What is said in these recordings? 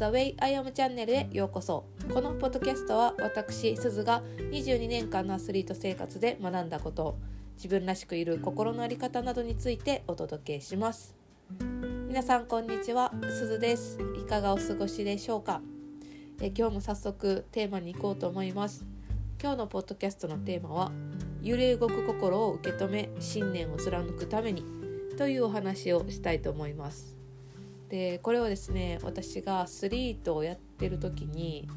The Way I Am チャンネルへようこそ。このポッドキャストは私すずが22年間のアスリート生活で学んだこと自分らしくいる心の在り方などについてお届けします。皆さんこんにちは。すずです。いかがお過ごしでしょうか？え今日も早速テーマに行こうと思います。今日のポッドキャストのテーマは揺れ動く心を受け止め信念を貫くためにというお話をしたいと思いますでこれはですね私がアスリートをやってる時に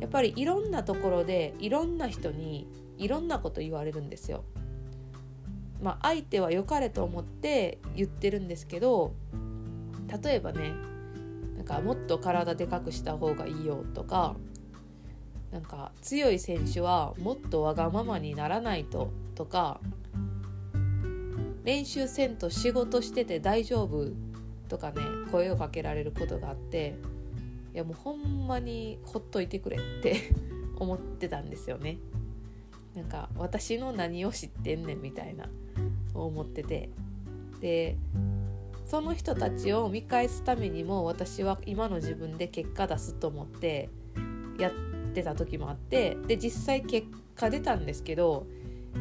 やっぱりいろんなところでいろんな人にいろんなこと言われるんですよ。まあ相手は良かれと思って言ってるんですけど例えばねなんかもっと体でかくした方がいいよとかなんか強い選手はもっとわがままにならないととか練習せんと仕事してて大丈夫とかね声をかけられることがあっていやもうほんまにほっといてくれって 思ってたんですよね。なんか私の何を知ってんねんみたいな思っててでその人たちを見返すためにも私は今の自分で結果出すと思ってやってた時もあってで実際結果出たんですけど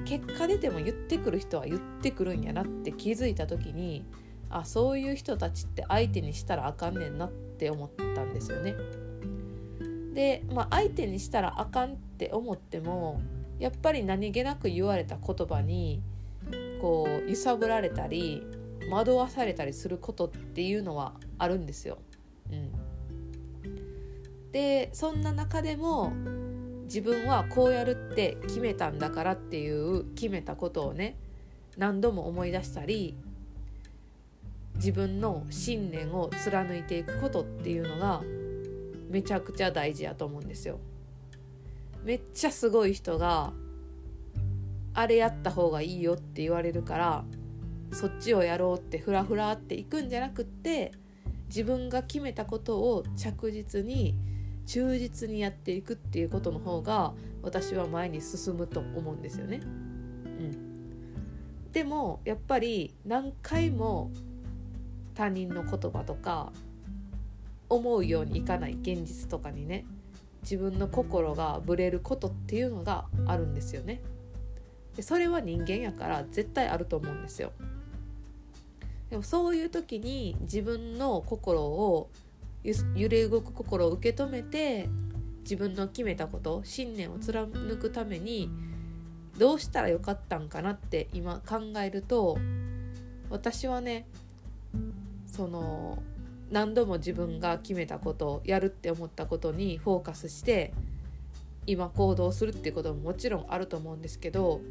結果出ても言ってくる人は言ってくるんやなって気づいた時にあそういう人たちって相手にしたらあかんねんなって思ったんですよね。で、まあ、相手にしたらあかんって思ってもやっぱり何気なく言われた言葉にこう揺さぶられたり惑わされたりすることっていうのはあるんですよ。うん、でそんな中でも自分はこうやるって決めたんだからっていう決めたことをね何度も思い出したり自分の信念を貫いていくことっていうのがめちゃくちゃ大事やと思うんですよ。めっちゃすごい人があれやった方がいいよって言われるからそっちをやろうってフラフラっていくんじゃなくって自分が決めたことを着実に忠実にやっていくっていうことの方が私は前に進むと思うんですよね。うん、でもやっぱり何回も他人の言葉とか思うようにいかない現実とかにね自分の心がぶれることっていうのがあるんですよね。でそれは人間やから絶対あると思うんですよ。でもそういう時に自分の心を揺れ動く心を受け止めて自分の決めたこと信念を貫くためにどうしたらよかったんかなって今考えると私はねその何度も自分が決めたことやるって思ったことにフォーカスして今行動するっていうことももちろんあると思うんですけど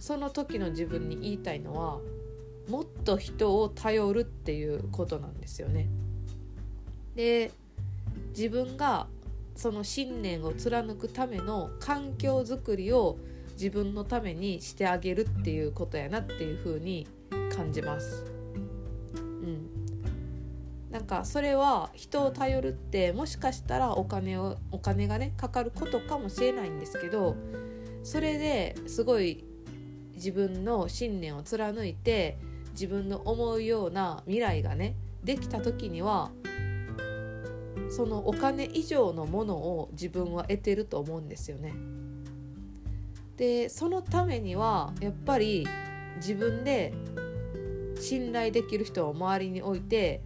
その時の自分に言いたいのはもっと人を頼るっていうことなんですよね。で自分がその信念を貫くための環境づくりを自分のためにしてあげるっていうことやなっていうふうに感じます。なんかそれは人を頼るってもしかしたらお金をお金がねかかることかもしれないんですけどそれですごい自分の信念を貫いて自分の思うような未来がねできた時にはそのお金以上のものを自分は得てると思うんですよね。でそのためにはやっぱり自分で信頼できる人を周りに置いて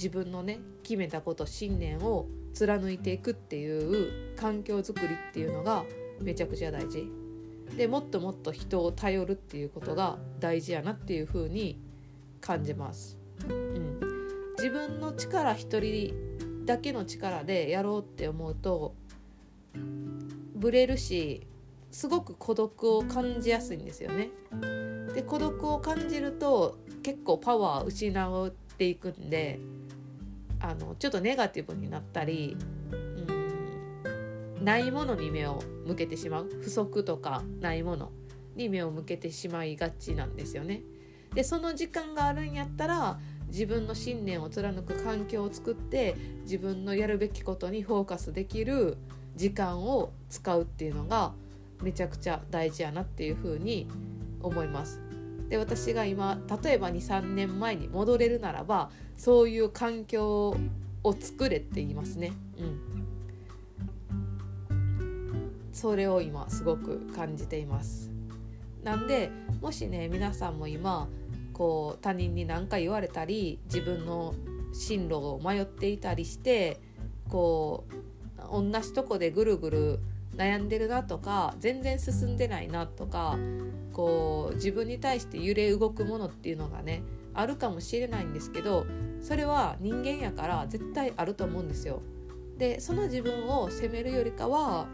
自分のね決めたこと信念を貫いていくっていう環境づくりっていうのがめちゃくちゃ大事。でもっともっと人を頼るっていうことが大事やなっていう風に感じます、うん、自分の力一人だけの力でやろうって思うとブレるしすごく孤独を感じやすいんですよね。で孤独を感じると結構パワー失っていくんであのちょっとネガティブになったりうんないものに目を向けてしまう不足とかないものに目を向けてしまいがちなんですよね。でその時間があるんやったら自分の信念を貫く環境を作って自分のやるべきことにフォーカスできる時間を使うっていうのがめちゃくちゃ大事やなっていうふうに思います。で私が今例えば23年前に戻れるならばそういう環境を作れって言いますね。うん、それを今すごく感じています。なんでもしね皆さんも今こう他人に何か言われたり自分の進路を迷っていたりしてこう同じとこでぐるぐる悩んでるなとか全然進んでないなとかこう自分に対して揺れ動くものっていうのがねあるかもしれないんですけどそれは人間やから絶対あると思うんですよ。でその自分を責めるよりかは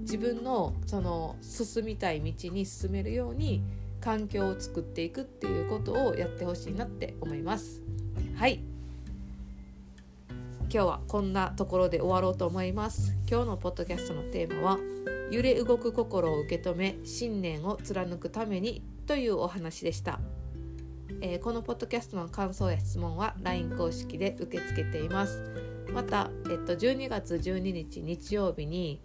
自分のその進みたい道に進めるように環境を作っていくっていうことをやってほしいなって思います。はい今日はこんなところで終わろうと思います今日のポッドキャストのテーマは揺れ動く心を受け止め信念を貫くためにというお話でした、えー、このポッドキャストの感想や質問は LINE 公式で受け付けていますまた、えっと、12月12日日曜日に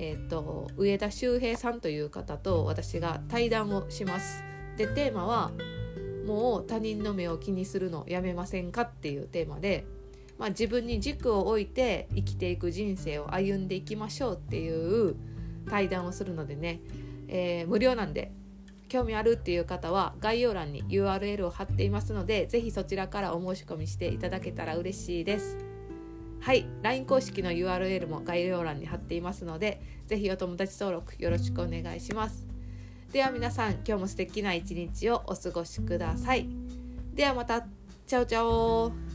えーと、上田修平さんという方と私が対談をします。でテーマは「もう他人の目を気にするのやめませんか?」っていうテーマで、まあ、自分に軸を置いて生きていく人生を歩んでいきましょうっていう対談をするのでね、えー、無料なんで興味あるっていう方は概要欄に URL を貼っていますので是非そちらからお申し込みしていただけたら嬉しいです。はい LINE 公式の URL も概要欄に貼っていますので是非お友達登録よろしくお願いします。では皆さん今日も素敵な一日をお過ごしください。ではまたチャオチャオ。